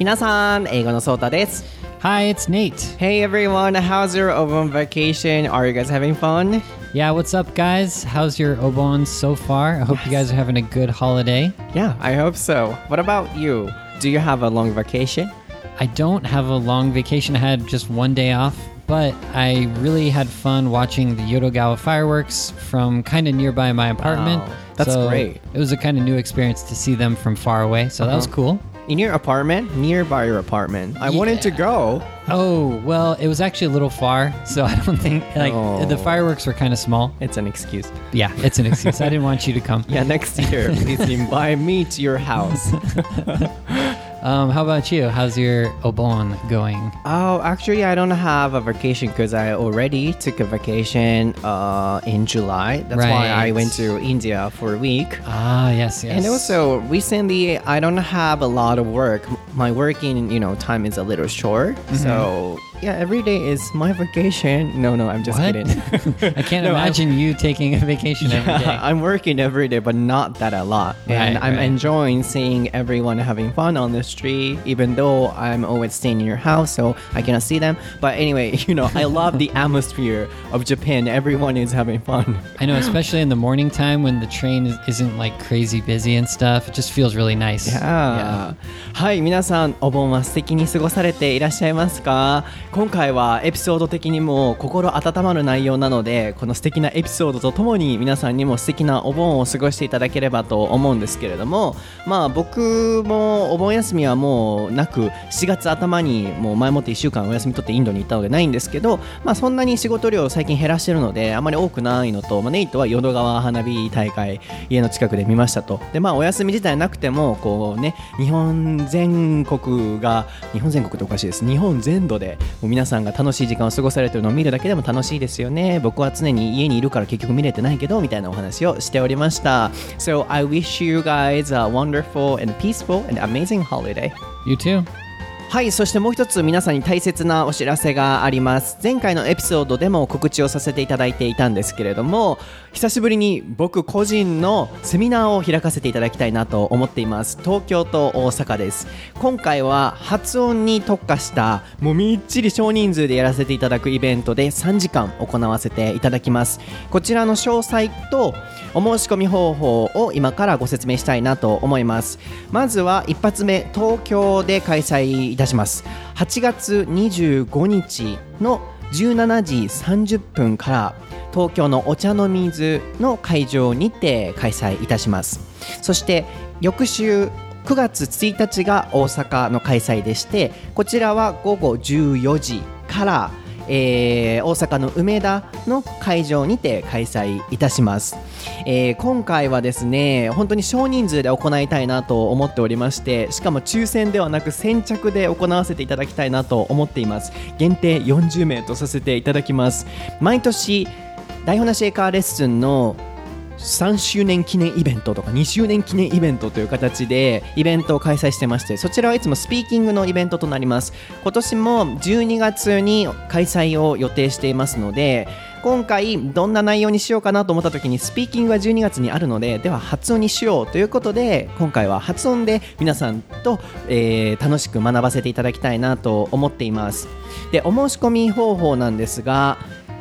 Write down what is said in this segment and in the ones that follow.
皆さん、英語のソータです。Hi, it's Nate. Hey everyone, how's your Obon vacation? Are you guys having fun? Yeah, what's up, guys? How's your Obon so far? I hope yes. you guys are having a good holiday. Yeah, I hope so. What about you? Do you have a long vacation? I don't have a long vacation. I had just one day off, but I really had fun watching the Yodogawa fireworks from kind of nearby my apartment. Wow, that's so great. It was a kind of new experience to see them from far away, so uh-huh. that was uh-huh. cool in your apartment, nearby your apartment. I wanted to go. Oh, well, it was actually a little far, so I don't think like Oh. the fireworks were kind of small. It's an excuse. Yeah, it's an excuse. I didn't want you to come. Yeah, next year, please invite me to your house. Um, how about you? How's your Obon going? Oh, actually, I don't have a vacation because I already took a vacation uh, in July. That's why I went to India for a week. Ah, yes, yes. And also, recently, I don't have a lot of work. My working, you know, time is a little short. Mm-hmm. So yeah, every day is my vacation. No, no, I'm just what? kidding. I can't no, imagine I'm, you taking a vacation yeah, every day. I'm working every day, but not that a lot. Right, and I'm right. enjoying seeing everyone having fun on the street, even though I'm always staying in your house, so I cannot see them. But anyway, you know, I love the atmosphere of Japan. Everyone is having fun. I know, especially in the morning time when the train isn't like crazy busy and stuff. It just feels really nice. Yeah. yeah. はい、皆さん、お盆は素敵に過ごされていらっしゃいますか 今回はエピソード的にも心温まる内容なのでこの素敵なエピソードとともに皆さんにも素敵なお盆を過ごしていただければと思うんですけれどもまあ僕もお盆休みはもうなく7月頭にもう前もって1週間お休み取ってインドに行ったのでないんですけどまあそんなに仕事量最近減らしてるのであまり多くないのと、まあ、ネイトは淀川花火大会家の近くで見ましたと。でまあお休み自体なくてもこうね日本全国が日本全国っておかしいです。日本全土でう皆さんが楽しい時間を過ごされてるのを見るだけでも楽しいですよね。僕は常に家にいるから結局見れてないけどみたいなお話をしておりました。So I wish you guys a wonderful and peaceful and amazing holiday. You too. はい、そしてもう一つ皆さんに大切なお知らせがあります。前回のエピソードでも告知をさせていただいていたんですけれども、久しぶりに僕個人のセミナーを開かせていただきたいなと思っています。東京と大阪です。今回は発音に特化したもうみっちり少人数でやらせていただくイベントで3時間行わせていただきます。こちらの詳細とお申し込み方法を今からご説明したいなと思います。まずは一発目、東京で開催いたします。8月25日の17時30分から東京のお茶の水の会場にて開催いたします。そして翌週9月1日が大阪の開催でしてこちらは午後14時からえー、大阪の梅田の会場にて開催いたします、えー、今回はですね本当に少人数で行いたいなと思っておりましてしかも抽選ではなく先着で行わせていただきたいなと思っています。限定40名とさせていただきます。毎年台本なしエカーレッスンの3周年記念イベントとか2周年記念イベントという形でイベントを開催してましてそちらはいつもスピーキングのイベントとなります。今年も12月に開催を予定していますので今回どんな内容にしようかなと思った時にスピーキングは12月にあるのででは発音にしようということで今回は発音で皆さんと、えー、楽しく学ばせていただきたいなと思っています。でお申し込み方法なんですが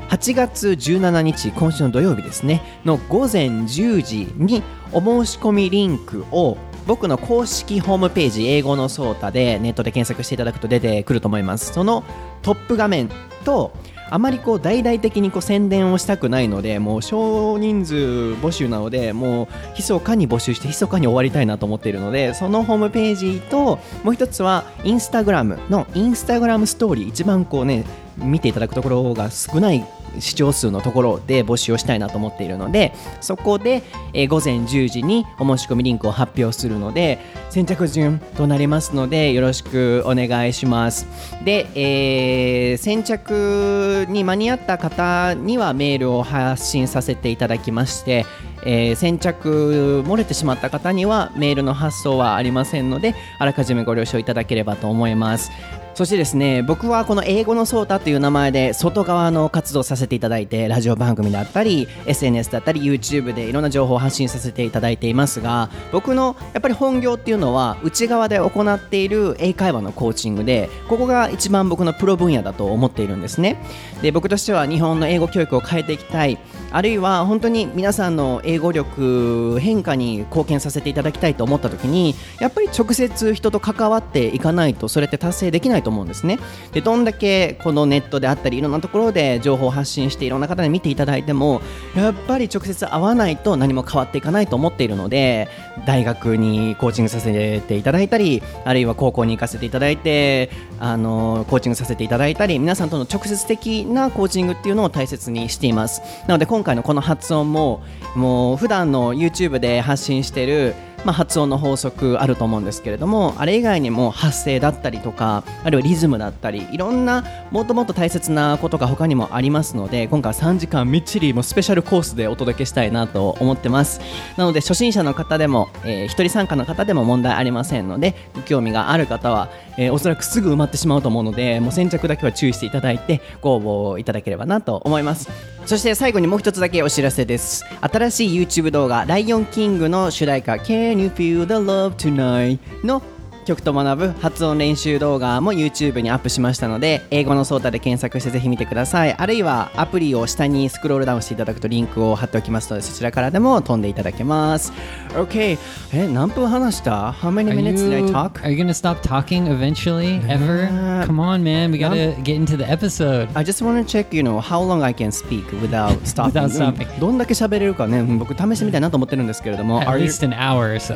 8月17日今週の土曜日ですね。の午前10時にお申し込みリンクを僕の公式ホームページ英語のソータでネットで検索していただくと出てくると思います。そのトップ画面とあまりこう大々的にこう宣伝をしたくないのでもう少人数募集なのでもう密かに募集して密かに終わりたいなと思っているのでそのホームページともう一つはインスタグラムのインスタグラムストーリー。一番こうね見ていただくところが少ない視聴数のところで募集をしたいなと思っているのでそこで、えー、午前10時にお申し込みリンクを発表するので先着順となりますのでよろしくお願いします。で、えー、先着に間に合った方にはメールを発信させていただきましてえー先着漏れてしまった方にはメールの発送はありませんのであらかじめご了承いただければと思います。そしてですね僕はこの英語のソータという名前で外側の活動させていただいてラジオ番組だったり SNS だったり YouTube でいろんな情報を発信させていただいていますが僕のやっぱり本業っていうのは内側で行っている英会話のコーチングでここが一番僕のプロ分野だと思っているんですね。で僕としては日本の英語教育を変えていきたい。あるいは本当に皆さんの英語力変化に貢献させていただきたいと思った時にやっぱり直接人と関わっていかないとそれって達成できないと思うんですね。でどんだけこのネットであったりいろんなところで情報を発信していろんな方に見ていただいてもやっぱり直接会わないと何も変わっていかないと思っているので大学にコーチングさせていただいたりあるいは高校に行かせていただいてあのコーチングさせていただいたり皆さんとの直接的なコーチングっていうのを大切にしています。なので今今回のこの発音ももう普段の YouTube で発信しているまあ、発音の法則あると思うんですけれどもあれ以外にも発声だったりとかあるいはリズムだったりいろんなもっともっと大切なことが他にもありますので今回は3時間みっちりもスペシャルコースでお届けしたいなと思ってます。なので初心者の方でも、えー一人参加の方でも問題ありませんのでご興味がある方は、えーおそらくすぐ埋まってしまうと思うのでもう先着だけは注意していただいてご応募いただければなと思います。そして最後にもう一つだけお知らせです。新しい YouTube 動画「ライオンキング」の主題歌「Can You Feel the Love Tonight」の曲と学ぶ発音練習動画も YouTube にアップしましたので英語のソータで検索してぜひ見てくださいあるいはアプリを下にスクロールダウンしていただくとリンクを貼っておきますのでそちらからでも飛んでいただけます OK え何分話した How many minutes did I talk? are you gonna stop talking eventually? Ever? Come on, man. We gotta get into the episode. I just want to check, you know, how long I can speak without stopping. Without stopping. うんどんだけ喋れるかね、うん僕試してみたいなと思ってるんですけれども。At least an hour or so.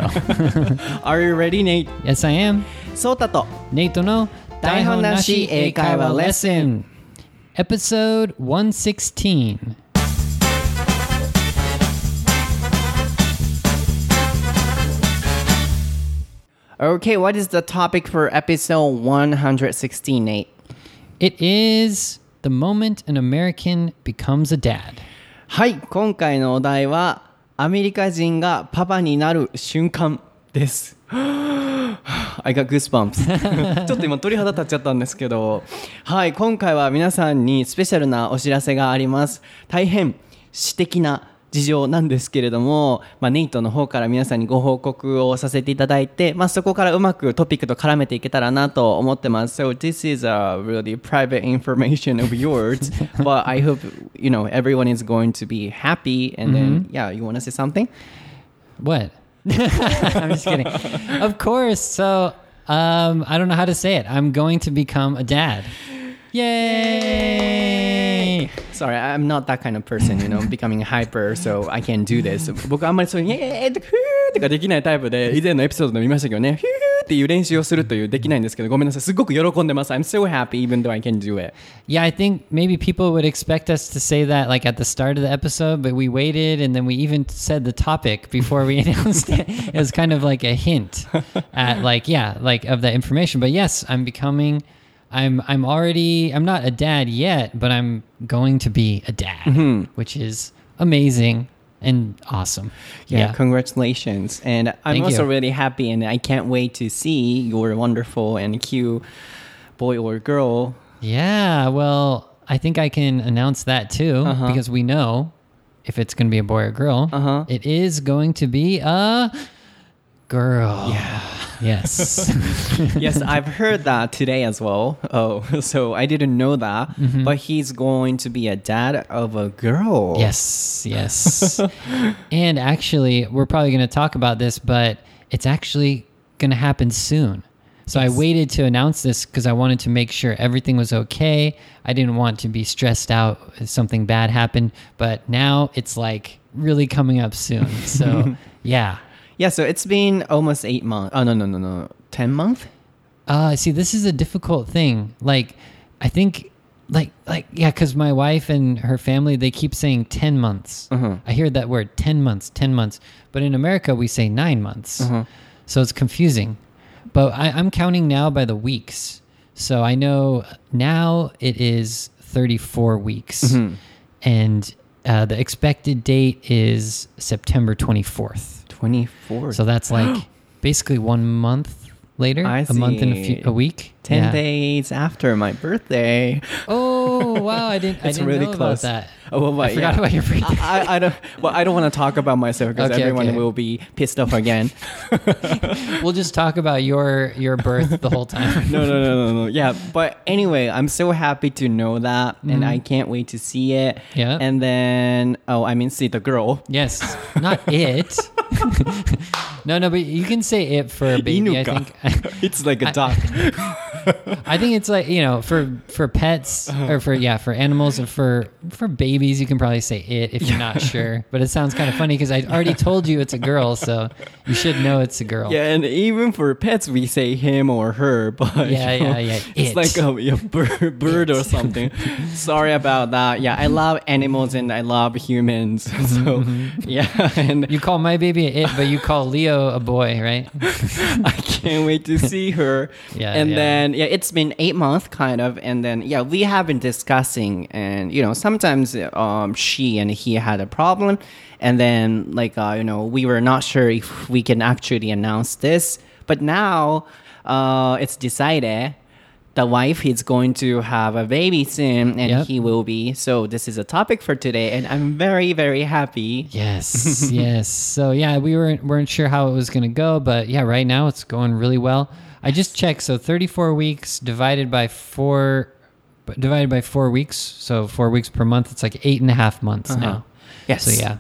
are you ready, Nate? yes, I am. ソータと。 Nate no 台本なし英会話 lesson. Episode 116. Okay, what is the topic for episode 116, Nate? It is the moment an American becomes a dad. はい、今回のお題は、アメリカ人がパパになる瞬間です。 I got goosebumps ちょっと今鳥肌立っちゃったんですけどはい今回は皆さんにスペシャルなお知らせがあります大変私的な事情なんですけれども、まあ、ネイトの方から皆さんにご報告をさせていただいて、まあ、そこからうまくトピックと絡めていけたらなと思ってます。So this is a really private information of yours, but I hope you know everyone is going to be happy. And then, yeah, you want to say something? What? I'm just kidding. of course. So, um, I don't know how to say it. I'm going to become a dad. Yay! Sorry, I'm not that kind of person, you know, becoming hyper, so I can't do this. 僕あんまりそういう、イエーイとか、フーとかできないタイプで、以前のエピソードで見ましたけどね、フーっていう練習をするというできないんですけど、ごめんなさい、すごく喜んでます。I'm so happy even though I can do it. Yeah, I think maybe people would expect us to say that like at the start of the episode, but we waited and then we even said the topic before we announced it. It was kind of like a hint at like yeah, like of the information. But yes, I'm becoming I'm I'm already I'm not a dad yet, but I'm going to be a dad, which is amazing and awesome. Yeah, congratulations. And I'm Thank also you. really happy and I can't wait to see your wonderful and cute boy or girl. Yeah, well, I think I can announce that too Uh-huh. because we know if it's going to be a boy or girl. Uh-huh. It is going to be a girl. Yeah. Yes. yes, I've heard that today as well. Oh, so I didn't know that. Mm-hmm. But he's going to be a dad of a girl. yes. Yes. and actually, we're probably going to talk about this, but it's actually going to happen soon. So I waited to announce this because I wanted to make sure everything was okay. I didn't want to be stressed out if something bad happened, but now it's like really coming up soon. So, yeah. Yeah, so it's been almost eight months. Oh, no, no, no, no. 10 months? Uh, see, this is a difficult thing. Like, I think, like, like, yeah, because my wife and her family they keep saying ten months. I hear that word ten months, ten months. But in America, we say nine months, so it's confusing. But I, I'm counting now by the weeks. So I know now it is thirty-four weeks, and uh, the expected date is September 24th. 24 So that's like basically one month later, I a month and a, few, a week. 10 Yeah. days after my birthday Oh wow! I didn't. I It's didn't really close. about that. Oh, well, I forgot yeah. about your birthday. I, I, I don't well I don't want to talk about myself because Okay, everyone okay. will be pissed off again we'll just talk about your your birth the whole time. no, no, no, no, no. Yeah, but anyway, I'm so happy to know that, and I can't wait to see it. Mm-hmm. Yeah. And then, oh, I mean, see the girl. Yes, not it. No, no, but you can say it for a baby. I think. it's like a duck. I think it's like you know for for pets or for yeah for animals or for for babies you can probably say it if you're not sure. But it sounds kind of funny because I already told you it's a girl, so you should know it's a girl. yeah, and even for pets, we say him or her, but Yeah, you know, yeah, yeah, It's like a, a bird, bird or something. Sorry about that. Yeah, I love animals and I love humans. So mm-hmm. yeah, and You call my baby it, but you call Leo a boy, right? I can't wait to see her. Yeah, and yeah. then yeah, it's been eight months kind of, and then yeah, we have been discussing, and you know, sometimes um she and he had a problem, and then like uh, you know, we were not sure if we can actually announce this, but now uh it's decided. The wife is going to have a baby soon, and Yep. he will be. So this is a topic for today, and I'm very, very happy. Yes, yes. So yeah, we weren't weren't sure how it was going to go, but yeah, right now it's going really well. I just checked. So 34 weeks divided by four, divided by four weeks. So four weeks per month. It's like eight and a half months uh-huh. now. Yes. So yeah.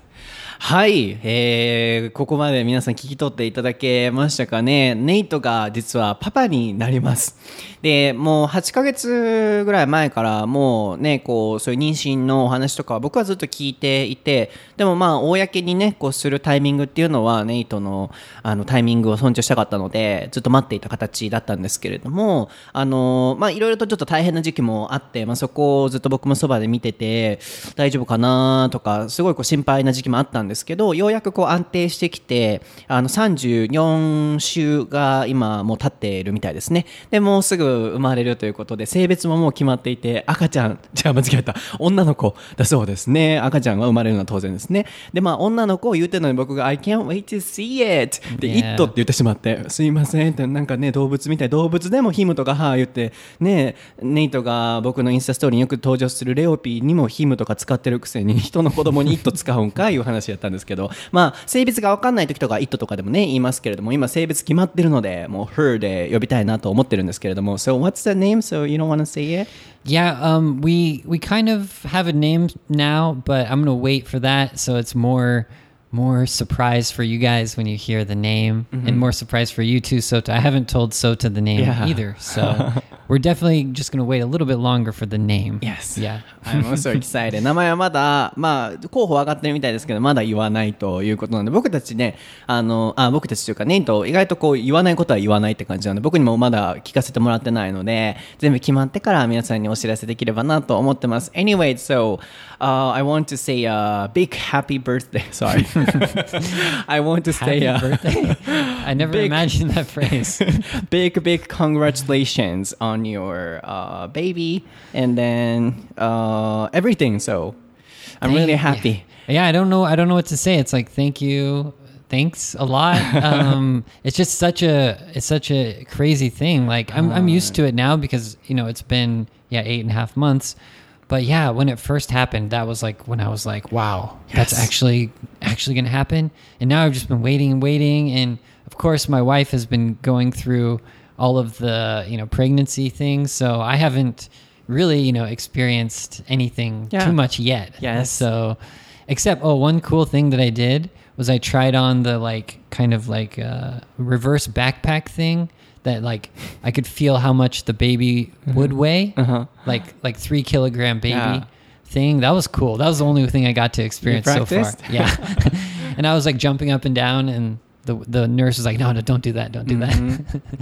はい、えー、ここまで皆さん聞き取っていただけましたかね。ネイトが実はパパになります。で、もう8ヶ月ぐらい前からもうね、こう、そういう妊娠のお話とかは僕はずっと聞いていて、でもまあ、公にね、こうするタイミングっていうのはネイトのあのタイミングを尊重したかったので、ずっと待っていた形だったんですけれども、あの、まあ、いろいろとちょっと大変な時期もあって、まあ、そこをずっと僕もそばで見てて、大丈夫かなとか、すごいこう心配な時期もあったんですけど、ようやくこう安定してきて、あの34週が今もう経っているみたいですね。で、もうすぐ生まれるということで、性別ももう決まっていて、赤ちゃん、じゃあ間違えた、女の子だそうですね。赤ちゃんが生まれるのは当然ですね。で、まあ女の子を言ってるのに僕が I can't wait to see it! で、Yeah. it って言ってしまって、すいませんって、なんかね、動物みたい、動物でもヒムとかハー言って、ね、ネイトが僕のインスタストーリーによく登場するレオピーにもヒムとか使ってるくせに、人の子供に it 使うんかいう話やったんですけど、まあ、性別が分かんない時とか it とかでもね、言いますけれども、今性別決まってるので、もう her で呼びたいなと思ってるんですけれども、So what's the name? So you don't want to say it? Yeah, um, we we kind of have a name now, but I'm gonna wait for that, so it's more more surprise for you guys when you hear the name, and more surprise for you too, Sota. I haven't told Sota the name Yeah. either, so we're definitely just gonna wait a little bit longer for the name. Yes. Yeah. I'm also excited. 名前はまだ、まあ、候補上がってるみたいですけど、まだ言わないということなんで、僕たちね、あの、あ、僕たちというか、ネイト、意外とこう、言わないことは言わないって感じなので、僕にもまだ聞かせてもらってないので、全部決まってから皆さんにお知らせできればなと思ってます。Anyway, so, uh, I want to say a big happy birthday. Sorry. I want to stay Happy a birthday! I never Big- imagined that phrase. big, big congratulations on your uh, baby and then uh, everything. So I'm really happy. Yeah. yeah, I don't know. I don't know what to say. It's like thank you, thanks a lot. Um, it's just such a it's such a crazy thing. Like I'm I'm used to it now because you know it's been yeah eight and a half months. But yeah, when it first happened, that was like when I was like, wow, that's actually actually gonna happen. And now I've just been waiting and waiting. And of course, my wife has been going through all of the you know pregnancy things, so I haven't really you know experienced anything Yeah. too much yet. Yes. So, except oh, one cool thing that I did was I tried on the like kind of like uh, reverse backpack thing that like I could feel how much the baby would weigh, Uh-huh. like like three kilogram baby Yeah. thing. That was cool. That was the only thing I got to experience so far. practiced? Yeah, and I was like jumping up and down, and the the nurse was like, "No, no, don't do that, don't do that."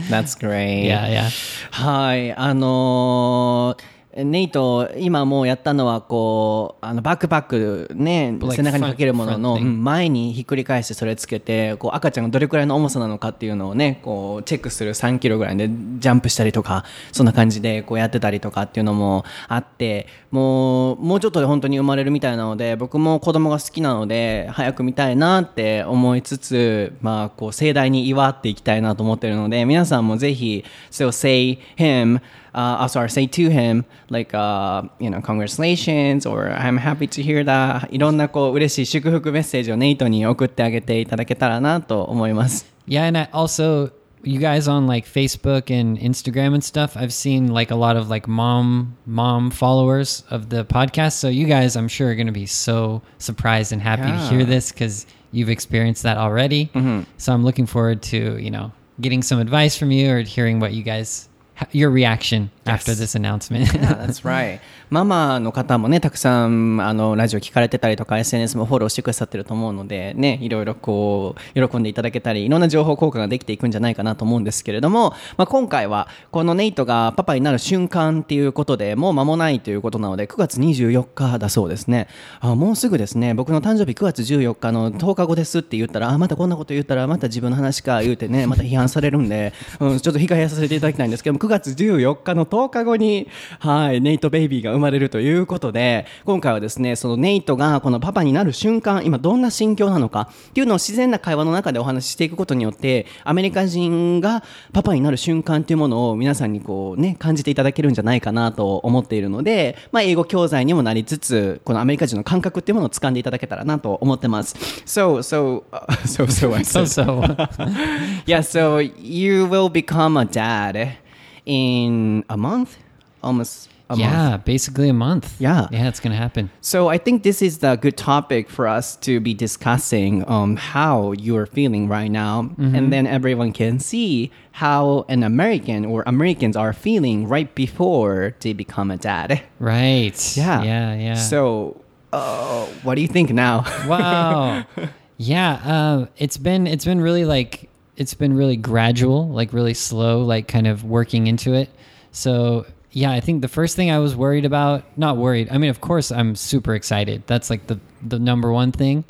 That's great. yeah, yeah. はい、あのー ネイト今もうやったのはこうあのバックパックね背中にかけるものの前にひっくり返してそれつけてこう赤ちゃんがどれくらいの重さなのかっていうのをねこうチェックする3キロぐらいでジャンプしたりとかそんな感じでこうやってたりとかっていうのもあってもうもうちょっとで本当に生まれるみたいなので僕も子供が好きなので早く見たいなって思いつつまあこう盛大に祝っていきたいなと思ってるので皆さんもぜひ So say him uh, oh, sorry, say to him like, uh, you know, congratulations or I'm happy to hear that いろんなこう嬉しい祝福メッセージをネイトに送ってあげていただけたらなと思います。 Yeah, and I also you guys on like Facebook and Instagram and stuff. I've seen like a lot of like mom mom followers of the podcast. So you guys, I'm sure, are going to be so surprised and happy to hear Yeah. this because you've experienced that already. So I'm looking forward to you know getting some advice from you or hearing what you guys your reaction after this announcement. Yeah, that's right. ママの方もね、たくさんあのラジオ聞かれてたりとか、SNS もフォローしてくださってると思うので、ね、いろいろこう、喜んでいただけたり、いろんな情報交換ができていくんじゃないかなと思うんですけれども、まあ、今回は、このネイトがパパになる瞬間っていうことで、もう間もないということなので、9月24日だそうですね。あもうすぐですね、僕の誕生日9月14日の10日後ですって言ったら、あ、またこんなこと言ったら、また自分の話か言うてね、また批判されるんで、うん、ちょっと控えさせていただきたいんですけども、9月14日の10日後に、はい、ネイトベイビーが生まれるということで、今回はですね、そのネイトがこのパパになる瞬間、今どんな心境なのかっていうのを自然な会話の中でお話ししていくことによって、アメリカ人がパパになる瞬間っていうものを皆さんにこうね、感じていただけるんじゃないかなと思っているので、まあ、英語教材にもなりつつ、このアメリカ人の感覚っていうものを掴んでいただけたらなと思ってます。So, so, uh, so, so, I so said. so. yeah, so you will become a dad in a month, almost a month. yeah, basically a month. Yeah. yeah, it's gonna happen. So I think this is the good topic for us to be discussing um, how you are feeling right now, and then everyone can see how an American or Americans are feeling right before they become a dad. Right. Yeah. Yeah. Yeah. So, uh, what do you think now? wow yeah uh, it's been it's been really like it's been really gradual like really slow like kind of working into it so yeah i think the first thing i was worried about not worried i mean of course i'm super excited. That's like the the number one thing.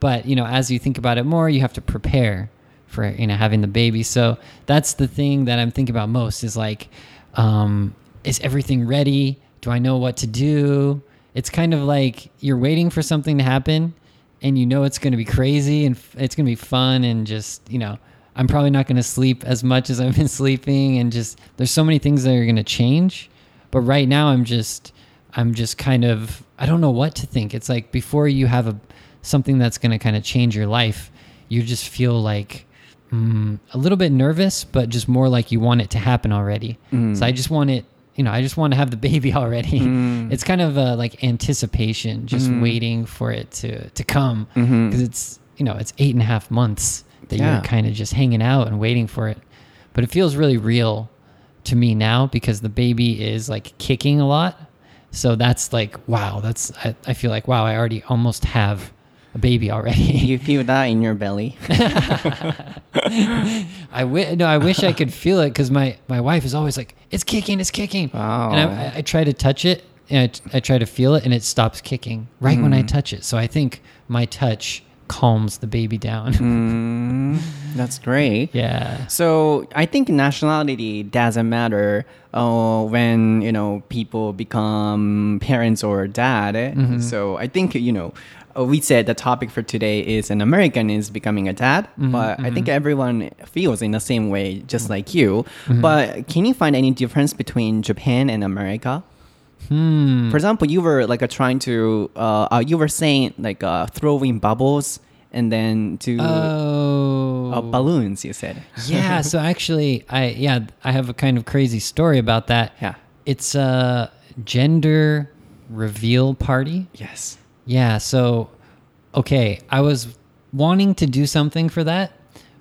But you know as you think about it more you have to prepare for you know having the baby. So that's the thing that i'm thinking about most is like um, is everything ready? Do i know what to do? It's kind of like you're waiting for something to happen and you know it's going to be crazy and it's going to be fun and just you know i'm probably not going to sleep as much as i've been sleeping and just there's so many things that are going to change. But right now i'm just i'm just kind of i don't know what to think. It's like before you have a something that's going to kind of change your life you just feel like mm, a little bit nervous but just more like you want it to happen already. So i just want it you know i just want to have the baby already. It's kind of uh, like anticipation just waiting for it to to come. Because it's you know it's eight and a half months that Yeah. you're kind of just hanging out and waiting for it but it feels really real to me now because the baby is like kicking a lot so that's like wow that's i, I feel like wow i already almost have a baby already you feel that in your belly? I wi- no, I wish I could feel it because my, my wife is always like, "It's kicking, it's kicking," Wow. and I, I, I try to touch it and I, t- I try to feel it, and it stops kicking right when I mm. touch it. So I think my touch calms the baby down. Mm, that's great. yeah, So I think nationality doesn't matter uh, when you know people become parents or dad. So I think you know uh, we said the topic for today is an American is becoming a dad, but I think everyone feels in the same way, just like you. But can you find any difference between Japan and America? Hmm. For example, you were like uh, trying to uh, uh, you were saying like uh, throwing bubbles and then to Oh, uh, balloons. You said. yeah. So actually, I yeah, I have a kind of crazy story about that. Yeah. It's a gender reveal party. Yes. Yeah, so okay, I was wanting to do something for that,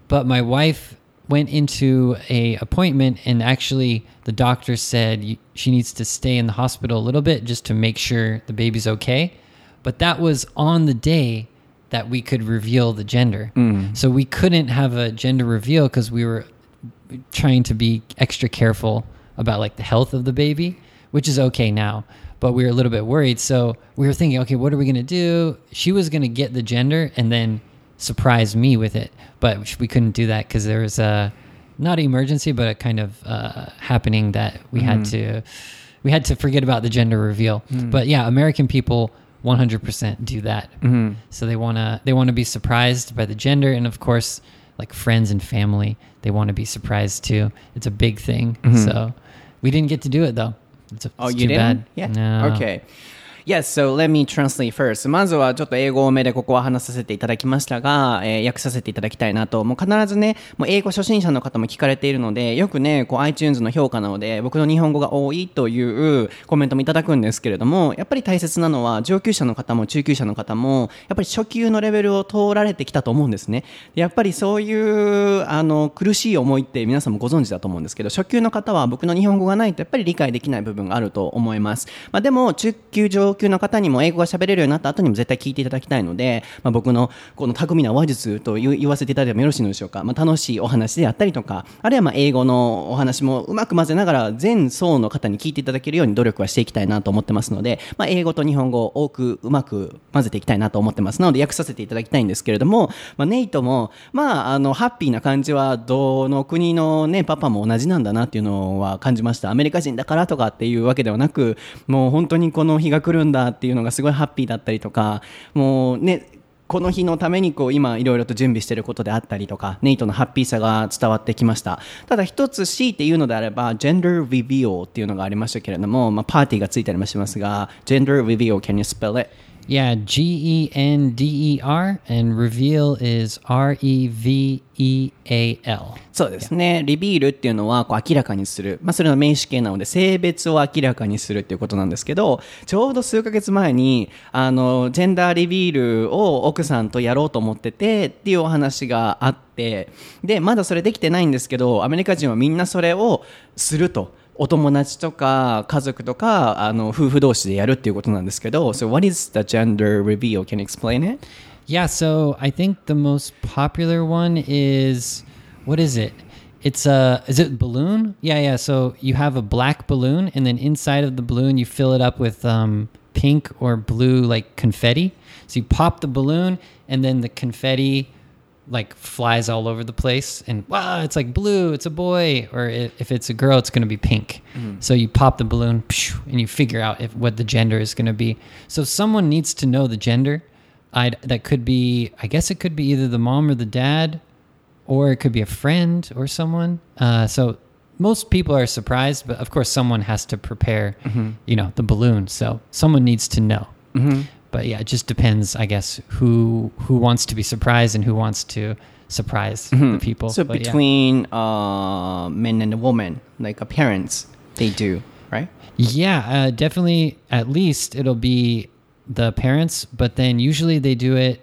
but my wife went into a appointment and actually the doctor said she needs to stay in the hospital a little bit just to make sure the baby's okay. But that was on the day that we could reveal the gender. Mm. So we couldn't have a gender reveal because we were trying to be extra careful about like the health of the baby. which is okay now. But we were a little bit worried, so we were thinking, okay, what are we gonna do? She was gonna get the gender and then surprise me with it, but we couldn't do that because there was a not an emergency, but a kind of uh, happening that we had mm-hmm. to we had to forget about the gender reveal. Mm. But yeah, American people 100% do that. Mm-hmm. So they want to they want to be surprised by the gender and of course like friends and family, they want to be surprised too. It's a big thing. Mm-hmm. So we didn't get to do it though. It's, oh, it's Oh, too you didn't? bad. Yeah. No. Okay. Yes, so let me translate first. まずはちょっと英語多めでここは話させていただきましたが、えー訳させていただきたいなと。もう必ずね、もう英語初心者の方も聞かれているので、よくね、こう iTunes の評価なので、僕の日本語が多いというコメントもいただくんですけれども、やっぱり大切なのは上級者の方も中級者の方も、やっぱり初級のレベルを通られてきたと思うんですね。やっぱりそういうあの苦しい思いって皆さんもご存知だと思うんですけど、初級の方は僕の日本語がないとやっぱり理解できない部分があると思います。まあ、でも中級上級の方にも英語が喋れるようになった後にも絶対聞いていただきたいので、まあ、僕のこの巧みな話術と言言わせていただいてもよろしいのでしょうか。まあ、楽しいお話であったりとか、あるいはまあ英語のお話もうまく混ぜながら全層の方に聞いていただけるように努力はしていきたいなと思ってますので、まあ、英語と日本語を多くうまく混ぜていきたいなと思ってますなので訳させていただきたいんですけれども、まあ、ネイトも、まあ、あのハッピーな感じはどの国の、ね、パパも同じなんだなっていうのは感じましたアメリカ人だからとかっていうわけではなくもう本当にこの日が来るんだっていうのがすごいハッピーだったりとかもうねこの日のためにこう今いろいろと準備していることであったりとかネイトのハッピーさが伝わってきましたただ一つ強いて言うのであればジェンダー・リビオっていうのがありましたけれども、まあ、パーティーがついたりもしますがジェンダー・リビオ can you spell it? Yeah, G E N D E R and reveal is R E V E A L. そうですね。リビールっていうのはこう明らかにする。まあ、それの名詞形なので、性別を明らかにするっていうことなんですけど、ちょうど数ヶ月前に、あの、ジェンダーリビールを奥さんとやろうと思っててっていうお話があって、で、まだそれできてないんですけど、アメリカ人はみんなそれをすると。お友達とか家族とかあの夫婦同士でやるっていうことなんですけど、So what is the gender reveal? Can you explain it? Yeah, so I think the most popular one is what is it? It's a is it balloon? Yeah, yeah. So you have a black balloon, and then inside of the balloon you fill it up with um, pink or blue like confetti. So you pop the balloon, and then the confetti like flies all over the place, and wow, it's like blue. It's a boy, or i if it's a girl, it's going to be pink. Mm-hmm. So you pop the balloon, and you figure out if what the gender is going to be. So someone needs to know the gender. I'd, that could be, I guess it could be either the mom or the dad, or it could be a friend or someone. Uh, so most people are surprised, but of course, someone has to prepare, mm-hmm. you know, the balloon. So someone needs to know. Mm-hmm. But yeah, it just depends, I guess, who who wants to be surprised and who wants to surprise the people. So But yeah. between uh, men and women, like uh, parents, they do, right? Yeah, uh, definitely. At least it'll be the parents, but then usually they do it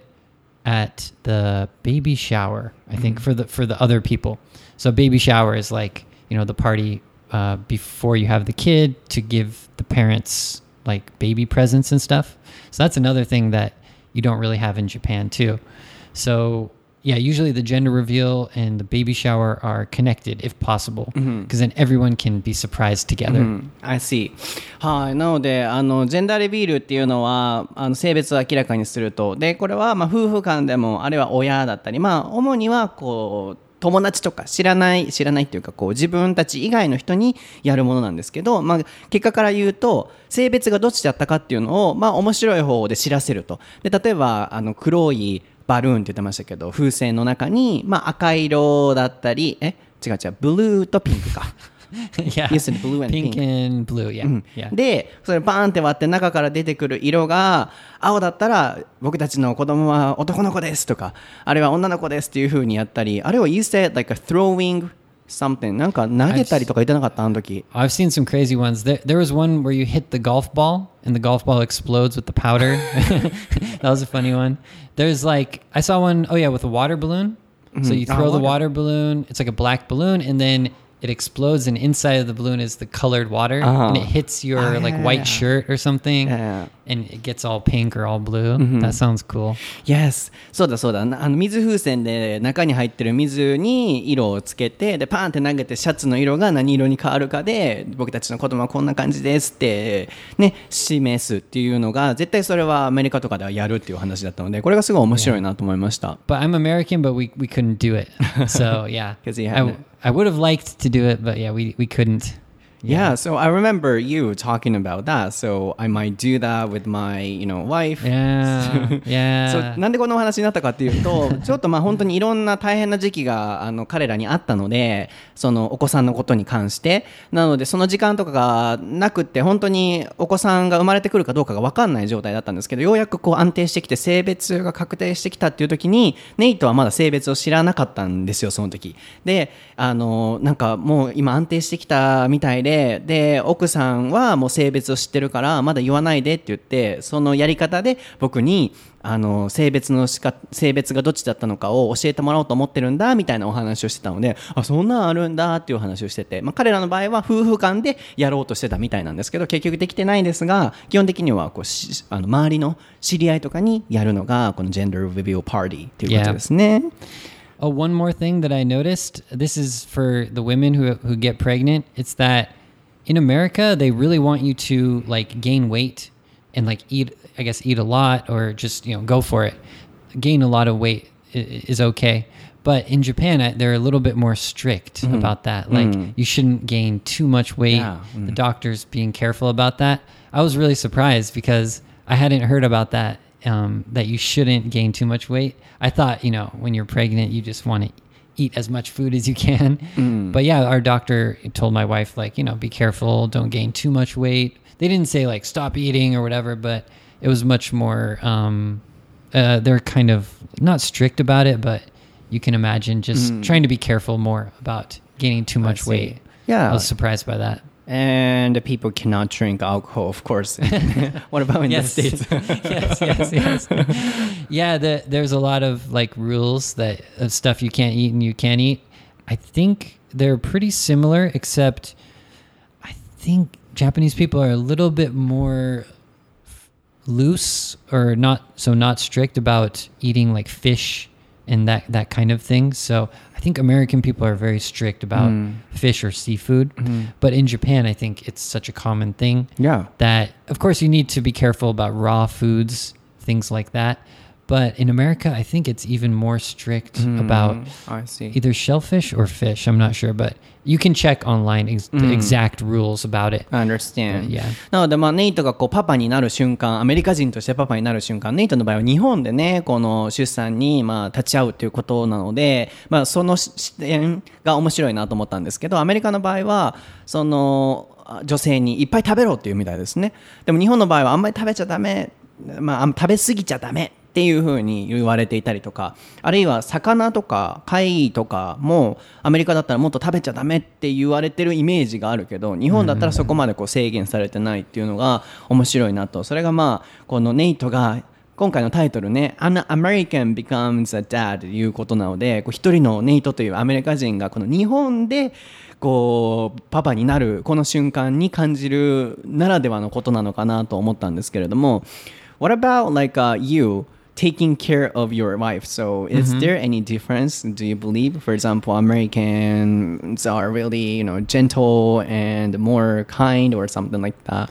at the baby shower. I think for the for the other people. So baby shower is like you know the party uh, before you have the kid to give the parents like baby presents and stuff. So that's another thing that you don't really have in Japan too. So yeah, usually the gender reveal and the baby shower are connected if possible, because then everyone can be surprised together. I see. はい。なので、あの、ジェンダーレビールっていうのは、あの、性別を明らかにすると。で、これは、まあ、夫婦間でも、あるいは親だったり、まあ、主には、こう、 友達とか知らない、知らないっていうか、こう、自分たち以外の人にやるものなんですけど、まあ、結果から言うと、性別がどっちだったかっていうのを、まあ、面白い方で知らせると。で、例えば、あの、黒いバルーンって言ってましたけど、風船の中に、まあ、赤色だったり、え？違う違う、ブルーとピンクか。yeah. You said blue and pink, pink. and blue. Yeah. Yeah. でそれバーンって割って中から出てくる色が青だったら僕たちの子供は男の子ですとかあるいは女の子ですっていう風にやったりあるいは You said like a throwing something なんか投げたりとか言ってなかったあの時 I've seen some crazy ones. There, there was one where you hit the golf ball and the golf ball explodes with the powder. that was a funny one. There's like I saw one oh yeah with a water balloon. So you Ah, throw the water. water balloon. It's like a black balloon, and then it explodes and inside of the balloon is the colored water Uh-huh. and it hits your Ah, like yeah, white yeah. shirt or something Yeah. and it gets all pink or all blue. Mm-hmm. That sounds cool. Yes そうだそうだなあの水風船で中に入ってる水に色をつけてでパーンって投げてシャツの色が何色に変わるかで僕たちの子供はこんな感じですってね示すっていうのが絶対それはアメリカとかではやるっていう話だったのでこれがすごい面白いなと思いました。But I'm American, but we, we couldn't do it. So yeah, 'Cause you I, hadn't- I would have liked to do it, but yeah, we, we couldn't. Yeah, so I remember you talking about that. So I might do that with my, you know, wife. Yeah, そ yeah. うなんでこのお話になったかっていうと ちょっとまあ本当にいろんな大変な時期があの彼らにあったのでそのお子さんのことに関してなのでその時間とかがなくって本当にお子さんが生まれてくるかどうかが分かんない状態だったんですけどようやくこう安定してきて性別が確定してきたっていう時にネイトはまだ性別を知らなかったんですよその時であのなんかもう今安定してきたみたいでで奥さんはもう性別を知ってるからまだ言わないでって言ってそのやり方で僕にあの性別のしか性別がどっちだったのかを教えてもらおうと思ってるんだみたいなお話をしてたのであそんなんあるんだっていう話をしてて、まあ、彼らの場合は夫婦間でやろうとしてたみたいなんですけど結局できてないんですが基本的にはこうあの周りの知り合いとかにやるのがこのジェンダーリビューパーティーっていうことですね。Oh, one more thing that I noticed. This is for the women who who get pregnant. It's that in America they really want you to like gain weight and like eat. I guess eat a lot or just you know go for it. Gain a lot of weight is okay. But in Japan, they're a little bit more strict mm-hmm. about that. Like mm. you shouldn't gain too much weight. Yeah. Mm. The doctor's being careful about that. I was really surprised because I hadn't heard about that. Um, that you shouldn't gain too much weight. I thought, you know, when you're pregnant, you just want to eat as much food as you can. But yeah, our doctor told my wife, like, you know, be careful, don't gain too much weight. They didn't say like stop eating or whatever, but it was much more. Um, uh, they're kind of not strict about it, but you can imagine just trying to be careful more about gaining too much weight. Yeah. I was surprised by that. And people cannot drink alcohol, of course. what about in Yes. the States? yes, yes, yes. yeah, the, there's a lot of like rules that of stuff you can't eat and you can eat. I think they're pretty similar, except I think Japanese people are a little bit more loose or not so not strict about eating like fish and that that kind of thing. So I think American people are very strict about mm. fish or seafood, mm-hmm. but in Japan, I think it's such a common thing yeah. that of course you need to be careful about raw foods things like that but in america i think it's even more strict about I see. either shellfish or fish i'm not sure but you can check online ex- the exact rules about it I understand. Yeah. なので、まあ、ネイトがこうパパになる瞬間、アメリカ人としてパパになる瞬間、ネイトの場合は日本でね、この出産にまあ立ち会うということなので、まあ、その視視点が面白いなと思ったんですけど、アメリカの場合は、そのあ女性にいっぱい食べろっていうみたいですね。でも日本の場合はあんまり食べちゃダメ、まあ、食べ過ぎちゃダメっていう風に言われていたりとかあるいは魚とか貝とかもアメリカだったらもっと食べちゃダメって言われてるイメージがあるけど日本だったらそこまでこう制限されてないっていうのが面白いなと。それがまあこのネイトが今回のタイトルね「An American becomes a dad」ということなので一人のネイトというアメリカ人がこの日本でこうパパになるこの瞬間に感じるならではのことなのかなと思ったんですけれども What about like、uh, you? Taking care of your wife? So is there any difference? Do you believe, for example, Americans are really you know gentle and more kind or something like that?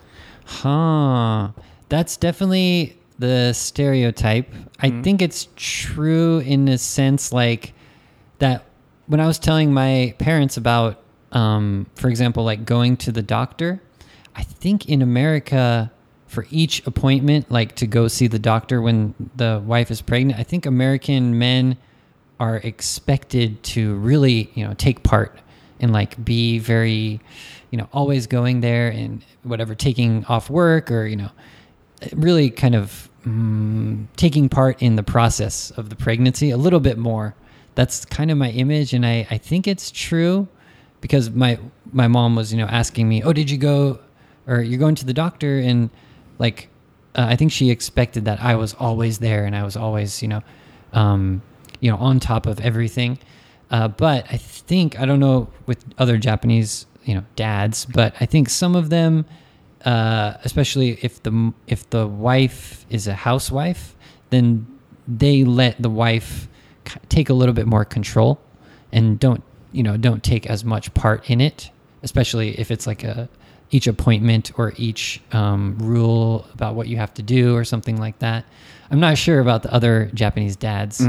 huh that's definitely the stereotype i think it's true in a sense like that when i was telling my parents about um, for example like going to the doctor i think in america for each appointment like to go see the doctor when the wife is pregnant i think american men are expected to really you know take part and like be very you know always going there and whatever taking off work or you know really kind of mm, taking part in the process of the pregnancy a little bit more. That's kind of my image and I, I think it's true because my my mom was you know asking me oh did you go or you're going to the doctor? And like uh, I think she expected that I was always there and I was always you know um, you know on top of everything. Uh, but I think I don't know with other Japanese, you know, dads, but I think some of them, uh, especially if the if the wife is a housewife, then they let the wife take a little bit more control and don't you know don't take as much part in it, especially if it's like a each appointment or each um, rule about what you have to do or something like that. I'm not sure about the other Japanese dads,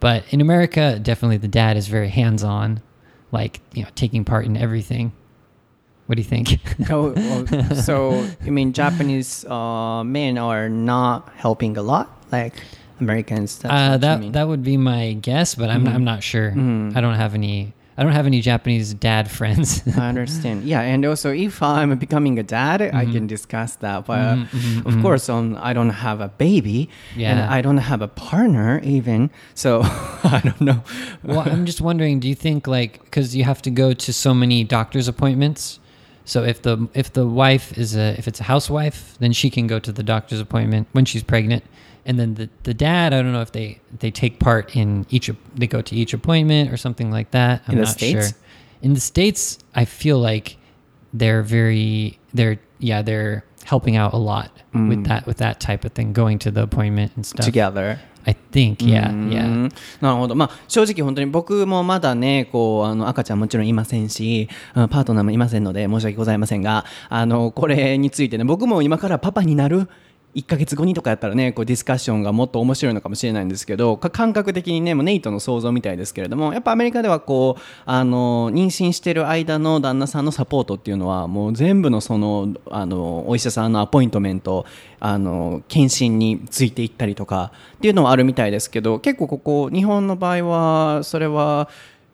but in America, definitely the dad is very hands on, like you know taking part in everything. What do you think? Oh, oh, so you mean Japanese uh, men are not helping a lot, like Americans? Uh, that that would be my guess, but I'm I'm not sure. I don't have any. I don't have any Japanese dad friends. I understand. Yeah, and also if I'm becoming a dad, I can mm-hmm. discuss that. But mm-hmm, mm-hmm, of course, um, I don't have a baby, and Yeah. I don't have a partner even. So I don't know. well, I'm just wondering, do you think like because you have to go to so many doctor's appointments? So if the if the wife is a if it's a housewife, then she can go to the doctor's appointment when she's pregnant, and then the the dad, I don't know if they they take part in each they go to each appointment or something like that. I'm In the not States? sure. In the states, I feel like they're very they're yeah they're helping out a lot with that with that type of thing, going to the appointment and stuff. Together. I think yeah う yeah んなるほど、まあ、正直本当に僕もまだねこうあの赤ちゃんもちろんいませんしあのパートナーもいませんので申し訳ございませんがあのこれについてね僕も今からパパになる 1ヶ月後にとかやったらねこうディスカッションがもっと面白いのかもしれないんですけど感覚的にねもうネイトの想像みたいですけれどもやっぱアメリカではこうあの妊娠してる間の旦那さんのサポートっていうのはもう全部のそのあのお医者さんのアポイントメントあの検診についていったりとかっていうのはあるみたいですけど結構ここ日本の場合はそれは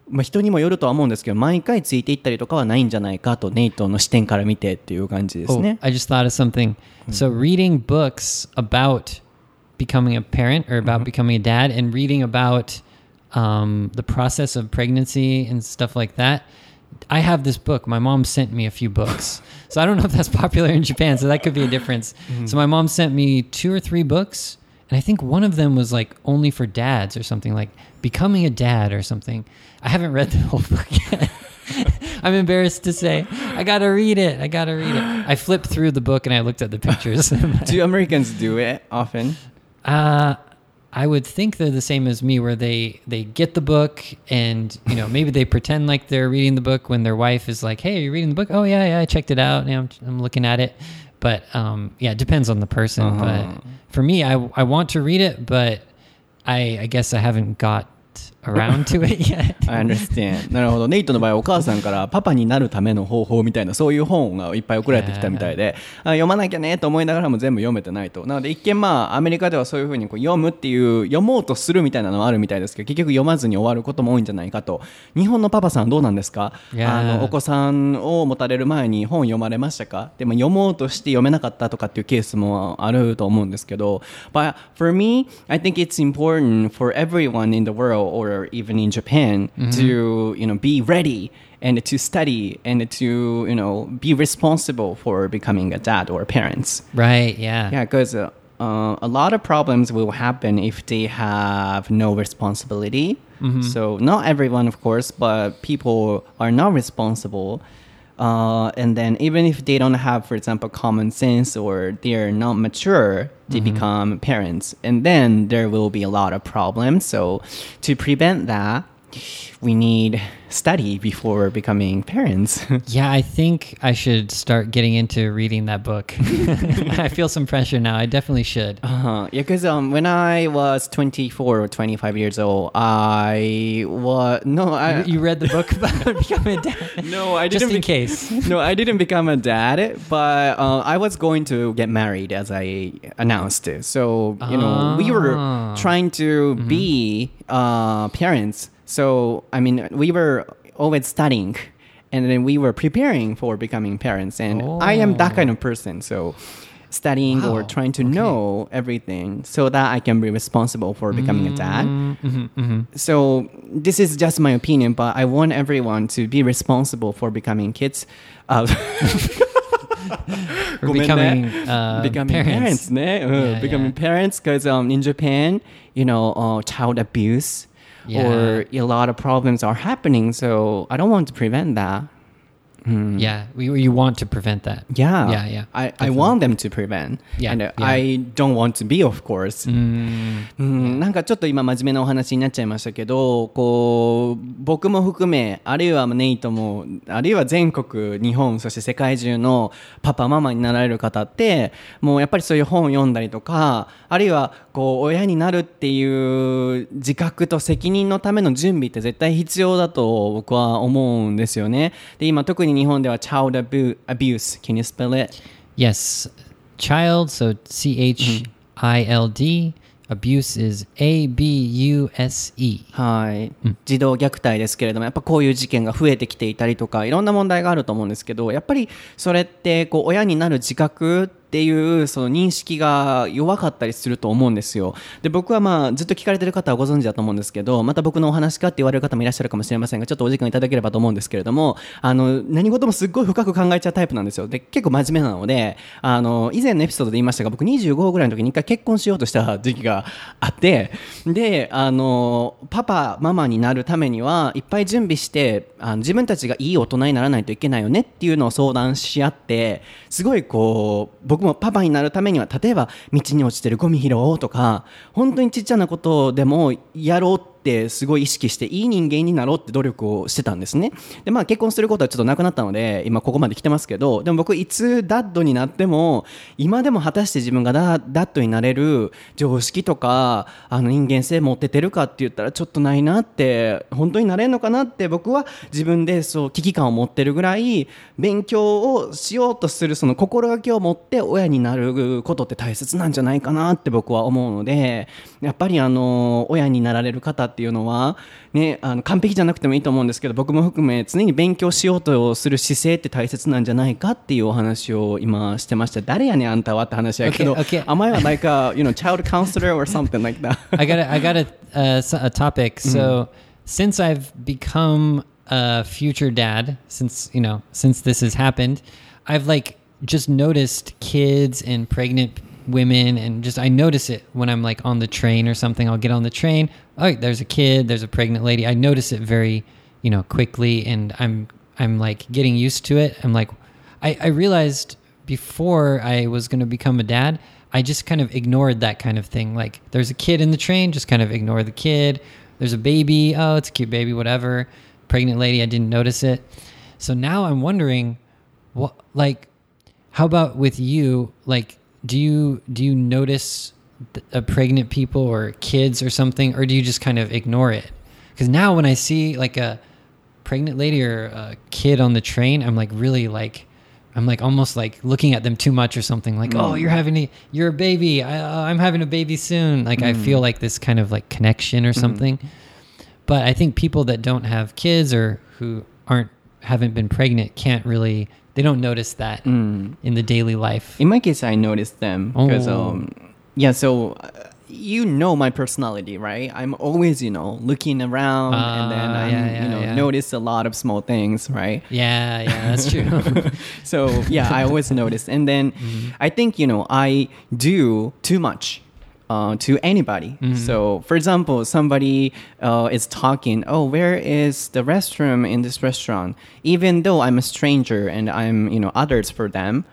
まあ、人にもよるとは思うんですけど毎回ついていったりとかはないんじゃないかとネイトの視点から見てっていう感じです Oh, ね。I just thought of something. So reading books about becoming a parent or about becoming a dad and reading about um, the process of pregnancy and stuff like that. I have this book. My mom sent me a few books. so I don't know if that's popular in Japan. So that could be a difference. So my mom sent me two or three books. And I think one of them was like only for dads or something like becoming a dad or something. I haven't read the whole book yet. I'm embarrassed to say. I gotta read it. I gotta read it. I flipped through the book and I looked at the pictures. Do Americans do it often? uh, I would think they're the same as me, where they they get the book and you know maybe they pretend like they're reading the book when their wife is like, "Hey, are you reading the book?" "Oh yeah, yeah, I checked it out. Yeah, I'm, I'm looking at it." But um, yeah, it depends on the person. Uh-huh. But for me, I I want to read it, but I I guess I haven't got around to it yet. I understand. なるほど。ネイトの場合、お母さんからパパになるための方法みたいな、そういう本がいっぱい送られてきたみたいで、あ読まなきゃねと思いながらも全部読めてないと。なので、一見まあ、アメリカではそういうふうにこう読むっていう、読もうとするみたいなのはあるみたいですけど、結局読まずに終わることも多いんじゃないかと。日本のパパさんどうなんですか？あのお子さんを持たれる前に本読まれましたか？でも読もうとして読めなかったとかっていうケースもあると思うんですけど、But for me, I think it's important for everyone in the world or even in Japan to, you know, be ready and to study and to, you know, be responsible for becoming a dad or parents. right? Yeah. Yeah, because uh, uh, a lot of problems will happen if they have no responsibility. So not everyone, of course, but people are not responsible. Uh, and then even if they don't have, for example, common sense or they're not mature to become parents, and then there will be a lot of problems. So to prevent that, we need study before becoming parents. Yeah, I think I should start getting into reading that book. I feel some pressure now. I definitely should. Uh-huh. Yeah, because um, when I was 24 or 25 years old, I was no, I you read the book about becoming a dad? no, I Just didn't in be- case. no, I didn't become a dad, but uh, I was going to get married as I announced. It. So you know, we were Ah. trying to be uh, parents. So, I mean, we were always studying and then we were preparing for becoming parents. And oh. I am that kind of oh. person. So, studying wow. or trying to okay. know everything so that I can be responsible for becoming mm, mm-hmm. a dad. Mm-hmm. So, this is just my opinion, but I want everyone to be responsible for becoming kids. Uh, becoming, uh, uh, becoming parents, parents uh, yeah, becoming yeah. parents because um, in Japan, you know, uh, child abuse or a lot of problems are happening. So I don't want to prevent that. Yeah, we, you want to prevent that. Yeah, Yeah, yeah, I, I want them to prevent. Yeah, and uh, yeah. I don't want to be, of course. うんなんかちょっと今真面目なお話になっちゃいましたけどこう僕も含めあるいはネイトもあるいは全国日本そして世界中のパパママになられる方ってもうやっぱりそういう本を読んだりとかあるいはこう親になるっていう自覚と責任のための準備って絶対必要だと僕は思うんですよねで今特に日本では child abu- abuse can you spell it? Yes, child. So C H I L D. Abuse is A B U S E. はい、児童虐待ですけれどもやっぱこういう事件が増えてきていたりとかいろんな問題があると思うんですけどやっぱりそれってこう親になる自覚っっていうその認識が弱かったりすると思うんですよ。で僕はまあずっと聞かれてる方はご存知だと思うんですけどまた僕のお話かって言われる方もいらっしゃるかもしれませんがちょっとお時間いただければと思うんですけれどもあの何事もすっごい深く考えちゃうタイプなんですよ。で結構真面目なのであの以前のエピソードで言いましたが僕25ぐらいの時に一回結婚しようとした時期があってであのパパママになるためにはいっぱい準備してあの自分たちがいい大人にならないといけないよねっていうのを相談し合ってすごいこう僕僕もパパになるためには例えば道に落ちてるゴミ拾おうとか本当にちっちゃなことでもやろうってすごい意識していい人間になろうって努力をしてたんですね。でまあ結婚することはちょっとなくなったので今ここまで来てますけどでも僕いつダッドになっても今でも果たして自分がダダッドになれる常識とかあの人間性持っててるかって言ったらちょっとないなって本当になれるのかなって僕は自分でそう危機感を持ってるぐらい勉強をしようとするその心がけを持って親になることって大切なんじゃないかなって僕は思うのでやっぱりあの親になられる方っていうのは、ね、あの完璧じゃなくてもいいと思うんですけど僕も含め常に勉強しようとする姿勢って大切なんじゃないかっていうお話を今してました誰やねんあんたはって話やけど、Okay, okay. Am I like a you know child counselor or something like that? I got a, I got a uh, a topic. So since I've become a future dad, since you know, since this has happened, I've like just noticed kids and pregnant women, and just I notice it when I'm like on the train or something. I'll get on the train. Oh, there's a kid. There's a pregnant lady. I notice it very, you know, quickly, and I'm I'm like getting used to it. I'm like, I, I realized before I was going to become a dad, I just kind of ignored that kind of thing. Like, there's a kid in the train, just kind of ignore the kid. There's a baby, oh, it's a cute baby, whatever. Pregnant lady, I didn't notice it. So now I'm wondering, what, like, how about with you? Like, do you do you notice th- uh, pregnant people or kids or something, or do you just kind of ignore it? Because now when I see like a pregnant lady or a kid on the train, I'm like really like I'm like almost like looking at them too much or something. Like, oh, you're having a you're a baby. I, uh, I'm having a baby soon. Like I feel like this kind of like connection or something. But I think people that don't have kids or who aren't haven't been pregnant can't really they don't notice that in the daily life. In my case, I noticed them because, Oh. um, yeah. So uh, you know my personality, right? I'm always, you know, looking around and then I, yeah, yeah, you know, yeah. notice a lot of small things, right? Yeah, yeah, that's true. so yeah, I always notice, and then I think you know I do too much. Uh, to anybody. So, for example, somebody uh, is talking, oh, where is the restroom in this restaurant? Even though I'm a stranger and I'm, you know, others for them,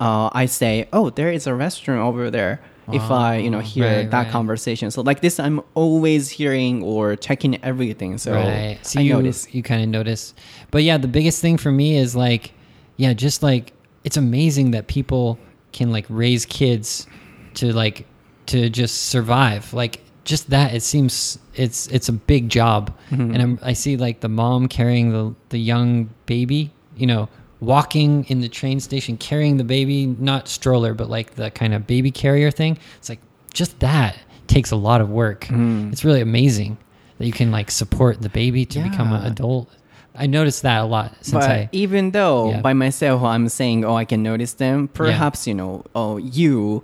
uh, I say, oh, there is a restroom over there. If I, you know, hear right, that right. conversation, so like this, I'm always hearing or checking everything. So right. So I you notice. you kind of notice. But yeah, the biggest thing for me is like, yeah, just like it's amazing that people can like raise kids to like to just survive. Like just that, it seems it's it's a big job. Mm-hmm. And I'm, I see like the mom carrying the the young baby, you know, walking in the train station carrying the baby, not stroller, but like the kind of baby carrier thing. It's like just that takes a lot of work. Mm. It's really amazing that you can like support the baby to become an adult. I noticed that a lot since but I even though Yeah. by myself I'm saying, oh, I can notice them. Perhaps you know, oh, you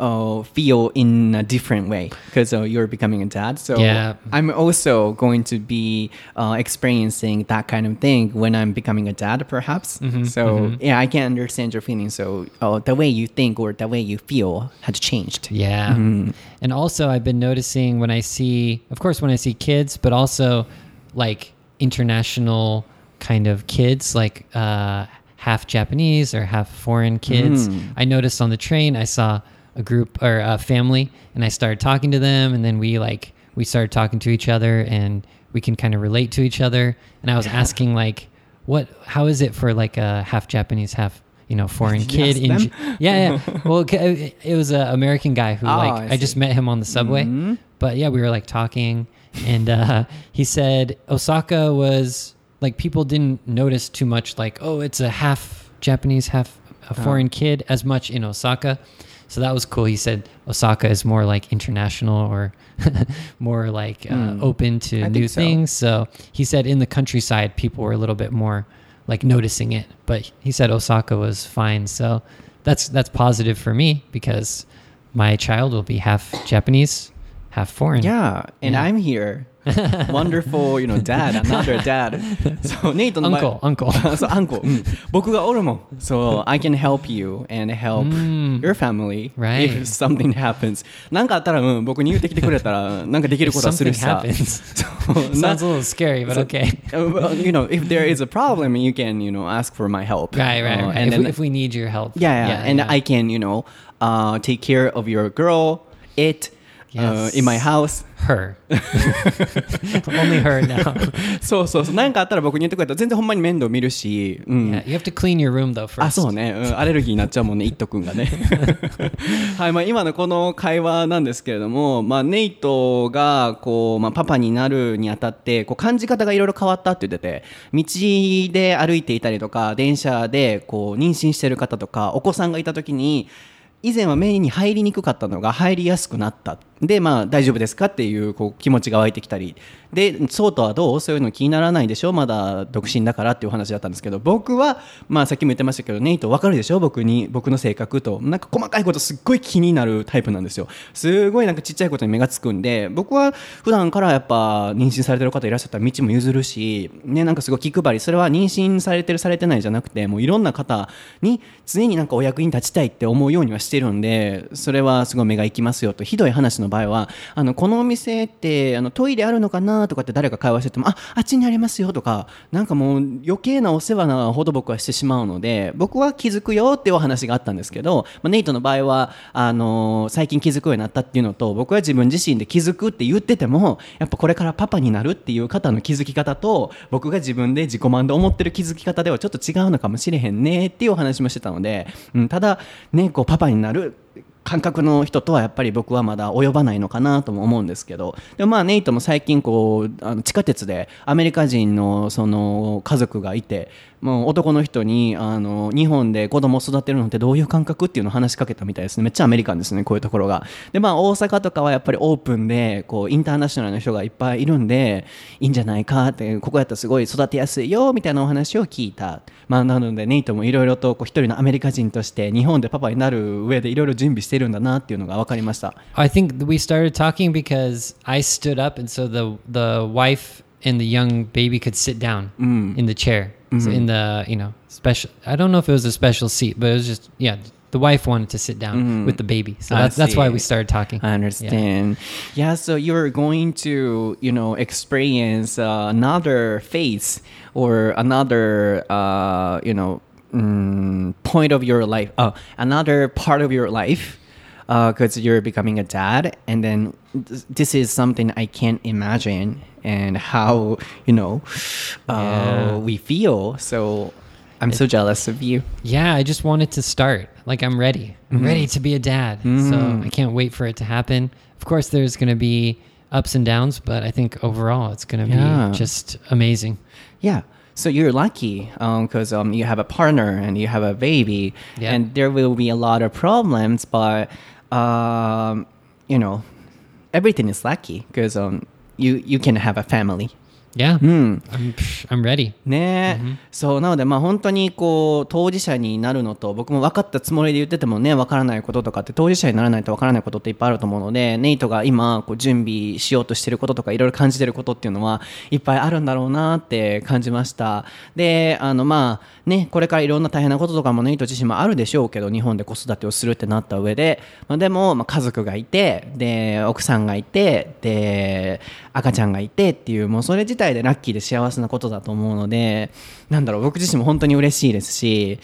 uh, feel in a different way because uh, you're becoming a dad. So Yeah. I'm also going to be uh, experiencing that kind of thing when I'm becoming a dad, perhaps. so yeah, I can understand your feelings. So uh, the way you think or the way you feel had changed. Yeah. And also, I've been noticing when I see, of course, when I see kids, but also like international kind of kids, like uh, half Japanese or half foreign kids. I noticed on the train, I saw a group or a family, and I started talking to them, and then we like we started talking to each other, and we can kind of relate to each other. And I was asking like, what? How is it for like a half Japanese, half you know foreign kid in? J- yeah, yeah. Well, it was an American guy who Oh, like I I, just met him on the subway, but yeah, we were like talking, and uh, he said Osaka was like people didn't notice too much, like oh, it's a half Japanese, half a foreign kid, as much in Osaka. So that was cool. He said Osaka is more like international or more like uh, open to I new so. things. So he said in the countryside, people were a little bit more like noticing it, but he said Osaka was fine. So that's that's positive for me because my child will be half Japanese, half foreign. Yeah, and Yeah. I'm here. Wonderful, you know, dad, another dad. そう、ネイトの前 Uncle, uncle. そう、アンコ。うん僕がおるもん。So, I can help you and help your family Right. if something happens. なんかあったら、うん、僕に言ってきてくれたら、なんかできる If ことはす something るしさ。 happens, そうな sounds a little scary, but okay. Uh, well, you know, if there is a problem, you can, you know, ask for my help. Right, right. Uh, right. and if, we, then, if we need your help, yeah, yeah, and yeah. I can, you know, uh, take care of your girl, it, uh, Yes. in my house. her, only her now. そうそうそう。なんかあったら僕に言ってくれたら全然ほんまに面倒見るし。うん。Yeah, you have to clean your room though first. あ、そうね、うん。アレルギーになっちゃうもんね、イットくんがね。はい、まあ今のこの会話なんですけれども、まあネイトが、こう、まあパパになるにあたって、こう感じ方がいろいろ変わったって言ってて、道で歩いていたりとか、電車でこう妊娠してる方とか、お子さんがいた時に、以前は目に入りにくかったのが入りやすくなった。で、まあ大丈夫ですかっていうこう気持ちが湧いてきたり。で、そうとはどう？そういうの気にならないでしょ？まだ独身だからっていうお話だったんですけど、僕は、まあさっきも言ってましたけど、ネイト分かるでしょ？僕に、僕の性格と。なんか細かいことすっごい気になるタイプなんですよ。すごいなんかちっちゃいことに目がつくんで、僕は普段からやっぱ妊娠されてる方いらっしゃったら道も譲るし、ね、なんかすごい気配り、それは妊娠されてるされてないじゃなくて、もういろんな方に常になんかお役に立ちたいって思うようにはしてるんで、それはすごい目が行きますよと。ひどい話のの場合は、あの、このお店って、あの、トイレあるのかなとかって誰か会話してても、あ、あっちにありますよとか、なんかもう余計なお世話なほど僕はしてしまうので、僕は気づくよっていうお話があったんですけど、まあ、ネイトの場合は、あの最近気づくようになったっていうのと、僕は自分自身で気づくって言ってても、やっぱこれからパパになるっていう方の気づき方と、僕が自分で自己満で思ってる気づき方ではちょっと違うのかもしれへんねっていうお話もしてたので、うん、ただ、ね、こうパパになる感覚の人とはやっぱり僕はまだ及ばないのかなとも思うんですけど。でもまあネイトも最近こうあの地下鉄でアメリカ人のその家族がいてもう男の人にあの日本で子供を育てるのってどういう感覚っていうのを話しかけたみたいですね。めっちゃアメリカンですねこういうところが。でまあ大阪とかはやっぱりオープンでこうインターナショナルな人がいっぱいいるんでいいんじゃないかってここやったらすごい育てやすいよみたいなお話を聞いた。まあなのでネイトもいろいろとこう一人のアメリカ人として日本でパパになる上でいろいろ準備してるんだなっていうのが分かりました。I think we started talking because I stood up, and so the the wife and the young baby could sit down in the chair, so in the you know special. I don't know if it was a special seat, but it was just yeah. The wife wanted to sit down with the baby, so that's that's why we started talking. I understand. Yeah, so you're going to, you know, experience uh, another phase or another, uh, you know, mm, point of your life, uh, another part of your life, because you're becoming a dad, and then th- this is something I can't imagine and how, you know, uh, Yeah. we feel. So I'm so jealous of you. Yeah, I just wanted to start. Like I'm ready. I'm ready to be a dad. So I can't wait for it to happen. Of course, there's going to be ups and downs, but I think overall it's going to Yeah. be just amazing. Yeah. So you're lucky because um, you have a partner and you have a baby, Yeah. and there will be a lot of problems, but um, you know, everything is lucky because um, you you can have a family. Yeah. うん。I'm, I'm ready. ねえ、そうなのでまあ本当にこう当事者になるのと僕も分かったつもりで言っててもね分からないこととかって当事者にならないと分からないことっていっぱいあると思うのでネイトが今こう準備しようとしてることとかいろいろ感じてることっていうのはいっぱいあるんだろうなって感じましたであのまあねこれからいろんな大変なこととかもネイト自身もあるでしょうけど日本で子育てをするってなった上で、まあ、でも、まあ、家族がいてで奥さんがいてで赤ちゃんがいてっていうもうそれ自体でラッキーで幸せなことだと思うのでなんだろう僕自身も本当に嬉しいですし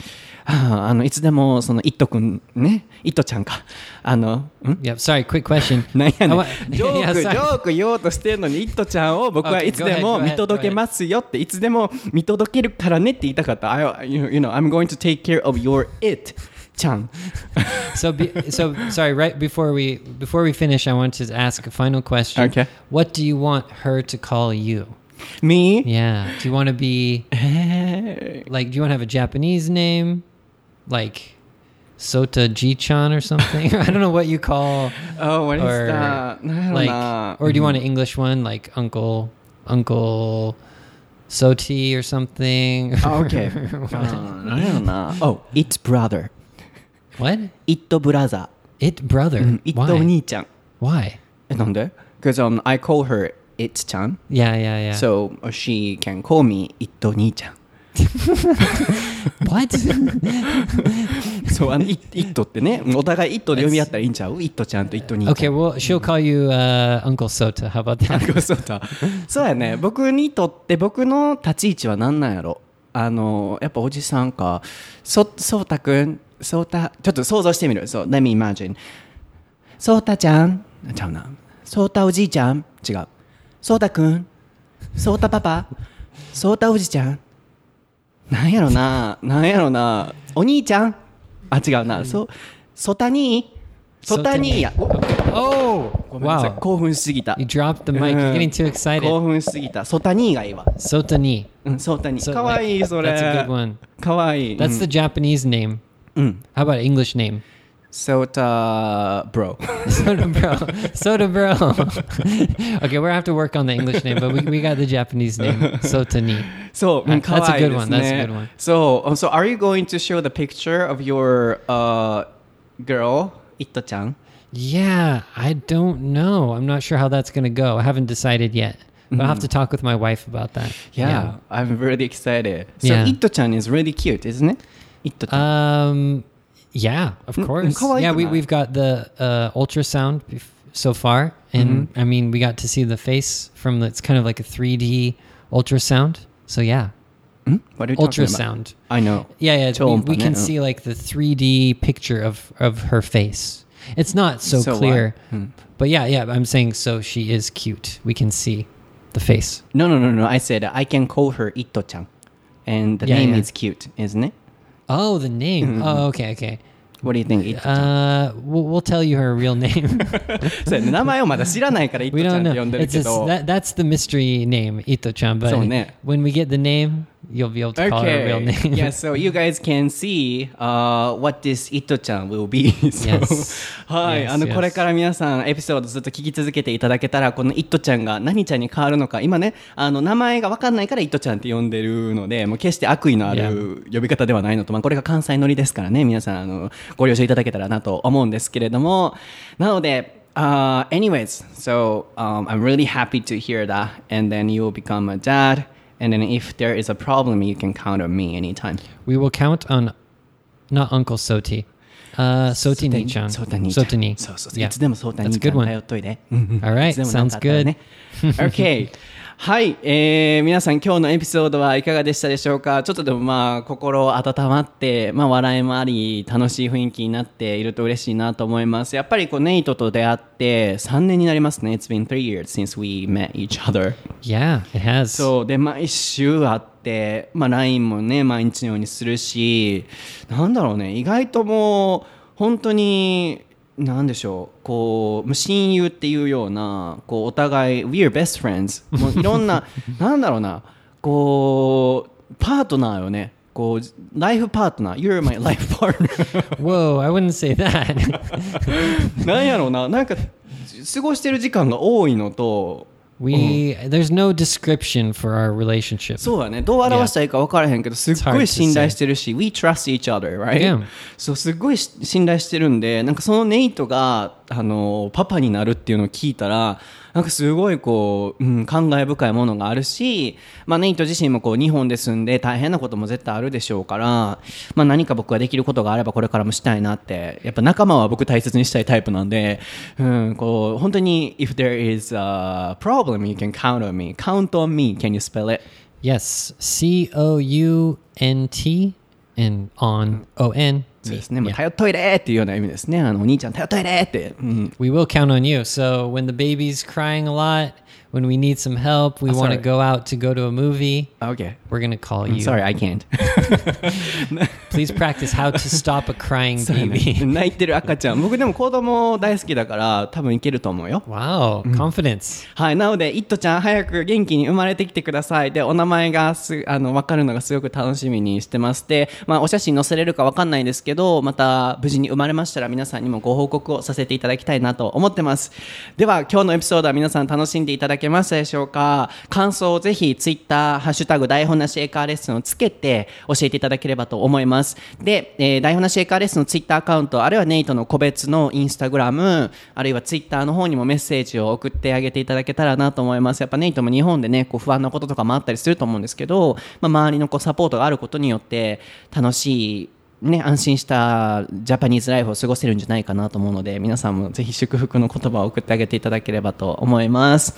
ああのいつでもそのイットくんねイットちゃんかあのん？Yep. Sorry. Quick question. なんやねん ジョークジ.ョーク言おうとしてるのにイットちゃんを僕はいつでも見届けますよっていつでも見届けるからねって言いたかった I, you know I'm going to take care of your it Chang. so be, so sorry. Right before we before we finish, I want to ask a final question. Okay. What do you want her to call you? Me? Yeah. Do you want to be like? Do you want to have a Japanese name, like Sota Jichan or something? I don't know what you call. Oh, what or, is that? like, know. or do you want an mm-hmm. English one, like Uncle Uncle? Soti or something. Oh, okay. uh, I don't know. Oh, it's brother. What? it brother It brother. うん it Why? お兄ちゃん Why? えなんで Because、um, I call her it ちゃん Yeah, yeah, yeah. So she can call me it お兄ちゃん what? そうあの「イット」ってねお互い「イット」で読み合ったらいいんちゃう「イットちゃん」と「イット兄ちゃん」okay, well, she'll call you uh, Uncle Sota. How about that? そうだそうやね僕にとって僕の立ち位置は何なんやろあのやっぱおじさんかそそうたくんそうたちょっと想像してみるそう Let me imagine そうたちゃんちゃうなそうたおじいちゃん違うそうたくんそうたパパそうたおじちゃんなんやろななんやろなお兄ちゃん？あ違うなそうそたにそたにや Oh, ごめんなさい wow. 興奮しすぎた You dropped the mic. You're getting too 興 excited. 奮しすぎた。ソタニーがいいわ。Sotani. うん、ソタニー。かわいい、それ。That's a good one. かわいい。That's the Japanese name. Mm. How about English name? Sota Bro. Soda Bro. Soda Bro. okay, we're gonna have to work on the English name, but we, we got the Japanese name, Sota Ni. So, uh, that's a good one. That's a good one. So, um, so are you going to show the picture of your uh, girl, Ito-chan? Yeah, I don't know. I'm not sure how that's going to go. I haven't decided yet. But I'll have mm. to talk with my wife about that. Yeah, yeah. I'm really excited. So, yeah. Ito-chan is really cute, isn't it? イットちゃん。 Um, yeah, of Mm, course. kawaii Yeah, we, ka na. we've got the uh, ultrasound bef- so far. And I mean, we got to see the face from the, it's kind of like a 3D ultrasound. So yeah, Hmm? What are you talking about? ultrasound. I know. Yeah, yeah. We, Choompa we can ne, uh. see like the 3D picture of, of her face. It's not so, So what? clear. Hmm. But yeah, yeah, I'm saying so she is cute. We can see the face. No, no, no, no. I said I can call her イットちゃん。And the Yeah, name yeah. is cute, isn't it? Oh, the name. Mm-hmm. Oh, okay, okay. What do you think? イットちゃん Uh, we'll, we'll tell you her real name. そうやね名前をまだ知らないからイット we ちゃ don't んって know. 呼んでる It's け just, ど。 that, that's the mystery name, Ito-chan. But そうね。 when we get the name, you'll be able to call her real Okay. name. yeah, so you guys can see uh, what this イットちゃん will be. so, Yes. はい、Yes, あの yes. これから皆さんエピソードずっと聞き続けていただけたらこのイットちゃんが何ちゃんに変わるのか今ねあの名前が分かんないからイットちゃんって呼んでるのでもう決して悪意のある呼び方ではないのと、まあ、これが関西乗りですからね皆さんあのご了承いただけたらなと思うんですけれどもなので Uh, anyways, so um, I'm really happy to hear that, and then you will become a dad, And then if there is a problem, you can count on me anytime. We will count on not Uncle Soti. Uh, Soti ni chan. Soti ni. Yeah. That's a good one. All right. Sounds good. Eh? okay. はい、えー皆さん今日のエピソードはいかがでしたでしょうか？ちょっとでもまあ心温まって、まあ、笑いもあり楽しい雰囲気になっていると嬉しいなと思います。やっぱりこうネイトと出会って3年になりますね。It's been three years since we met each other. Yeah, it has. そう。で毎週会って、まあ、LINE もね毎日のようにするしなんだろうね。意外ともう本当になんでしょうこう親友っていうようなこうお互い We are best friends もう いろんななんだろうなこうパートナーよね。こうライフパートナー。You're my life partner Whoa, I wouldn't say that. なんやろうな。なんか過ごしてる時間が多いのと We there's no description for our relationship. そうだね。どう表したらいいか分からへんけど、すっごい信頼してるし、We trust each other, right? Yeah. そう、すっごいし信頼してるんで、なんかそのネイトが、あの、パパになるっていうのを聞いたら、なんかすごいこう、うん、感慨深いものがあるし、まあ、ネイト自身もこう日本で住んで大変なことも絶対あるでしょうから、まあ、何か僕ができることがあればこれからもしたいなってやっぱ仲間は僕大切にしたいタイプなんで、うん、こう本当に If there is a problem you can count on me count on me can you spell it? Yes, C O U N T and on O N. そうですね、もう頼っといれっていうような意味ですね。あのお兄ちゃん頼っといれって。うん、 We will count on you. So when the baby's crying a lot, when we need some help, we Ah, want to go out to go to a movie, OK。we're going to call you. Sorry, I can't. Please practice how to stop a crying baby. 泣いてる赤ちゃん。僕でも子供大好きだから多分いけると思うよ。Wow, confidence. はい、なので、イットちゃん早く元気に生まれてきてください。で、お名前がす、あの、わかるのがすごく楽しみにしてます。で、まあ、お写真載せれるかわかんないですけど、また無事に生まれましたら皆さんにもご報告をさせていただきたいなと思ってます。では、今日のエピソードは皆さん楽しんでいただけましたでしょうか？感想をぜひ、ツイッター、ハッシュタグ、台本なしエカーレッスンをつけて教えていただければと思います。で、えー台本なしエカーレッスンのツイッターアカウント、あるいはネイトの個別のインスタグラム、あるいはツイッターの方にもメッセージを送ってあげていただけたらなと思います。やっぱネイトも日本でね、こう不安なこととかもあったりすると思うんですけど、まあ、周りのこうサポートがあることによって楽しいね、安心したジャパニーズライフを過ごせるんじゃないかなと思うので皆さんもぜひ祝福の言葉を送ってあげていただければと思います、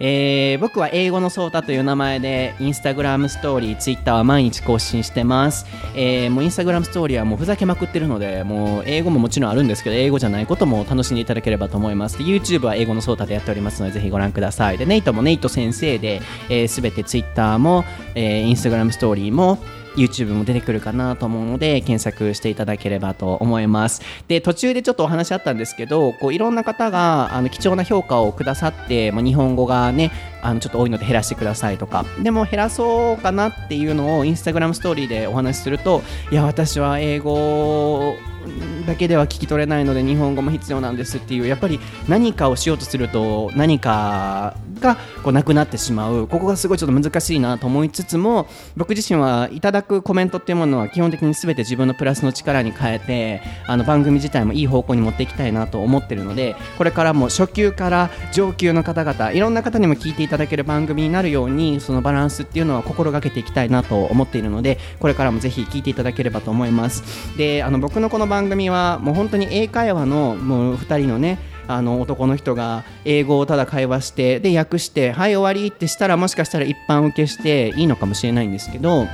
えー僕は英語のソータという名前でインスタグラムストーリーツイッターは毎日更新してます、えーもうインスタグラムストーリーはもうふざけまくってるのでもう英語ももちろんあるんですけど英語じゃないことも楽しんでいただければと思います。で YouTube は英語のソータでやっておりますのでぜひご覧ください。でネイトもネイト先生で、えー、全てツイッターも、えーインスタグラムストーリーも YouTube も出てくるかなと思うので検索していただければと思います。で途中でちょっとお話あったんですけどこういろんな方があの貴重な評価をくださって、まあ、日本語がねあのちょっと多いので減らしてくださいとか。でも減らそうかなっていうのをインスタグラムストーリーでお話しするといや私は英語だけでは聞き取れないので日本語も必要なんですっていうやっぱり何かをしようとすると何かがこうなくなってしまう。ここがすごいちょっと難しいなと思いつつも僕自身はいただくコメントっていうものは基本的に全て自分のプラスの力に変えてあの番組自体もいい方向に持っていきたいなと思ってるのでこれからも初級から上級の方々いろんな方にも聞いていただける番組になるようにそのバランスっていうのは心がけていきたいなと思っているのでこれからもぜひ聴いていただければと思います。であの僕のこの番組はもう本当に英会話のもう2人のねあの男の人が英語をただ会話してで訳してはい終わりってしたらもしかしたら一般受けしていいのかもしれないんですけど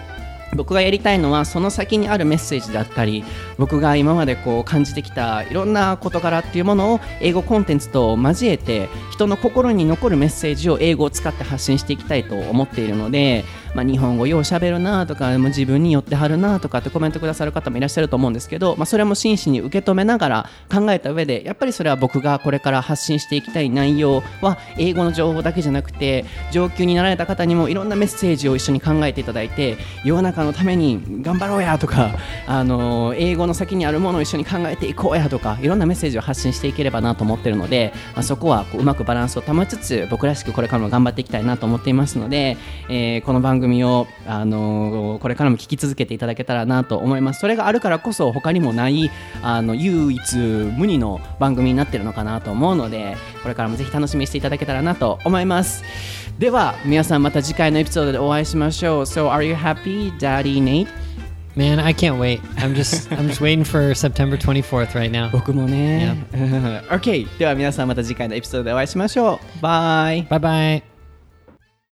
僕がやりたいのはその先にあるメッセージだったり僕が今までこう感じてきたいろんな事柄っていうものを英語コンテンツと交えて人の心に残るメッセージを英語を使って発信していきたいと思っているので、まあ、日本語よう喋るなとかも自分に寄ってはるなとかってコメントくださる方もいらっしゃると思うんですけど、まあ、それも真摯に受け止めながら考えた上でやっぱりそれは僕がこれから発信していきたい内容は英語の情報だけじゃなくて上級になられた方にもいろんなメッセージを一緒に考えていただいて世の中のために頑張ろうやとか、あの英語の先にあるものを一緒に考えていこうやとかいろんなメッセージを発信していければなと思ってるので、まあ、そこはこううまくバランスを保ちつつ僕らしくこれからも頑張っていきたいなと思っていますので、えーこの番組を、あのこれからも聞き続けていただけたらなと思いますそれがあるからこそ他にもないあの唯一無二の番組になってるのかなと思うのでこれからもぜひ楽しみにしていただけたらなと思いますでは皆さんまた次回のエピソードでお会いしましょう So are you happy, Daddy Nate? Man, I can't wait. I'm just I'm just waiting for September 24th right now. 僕もね OK では皆さんまた次回のエピソードでお会いしましょうバイ Bye bye.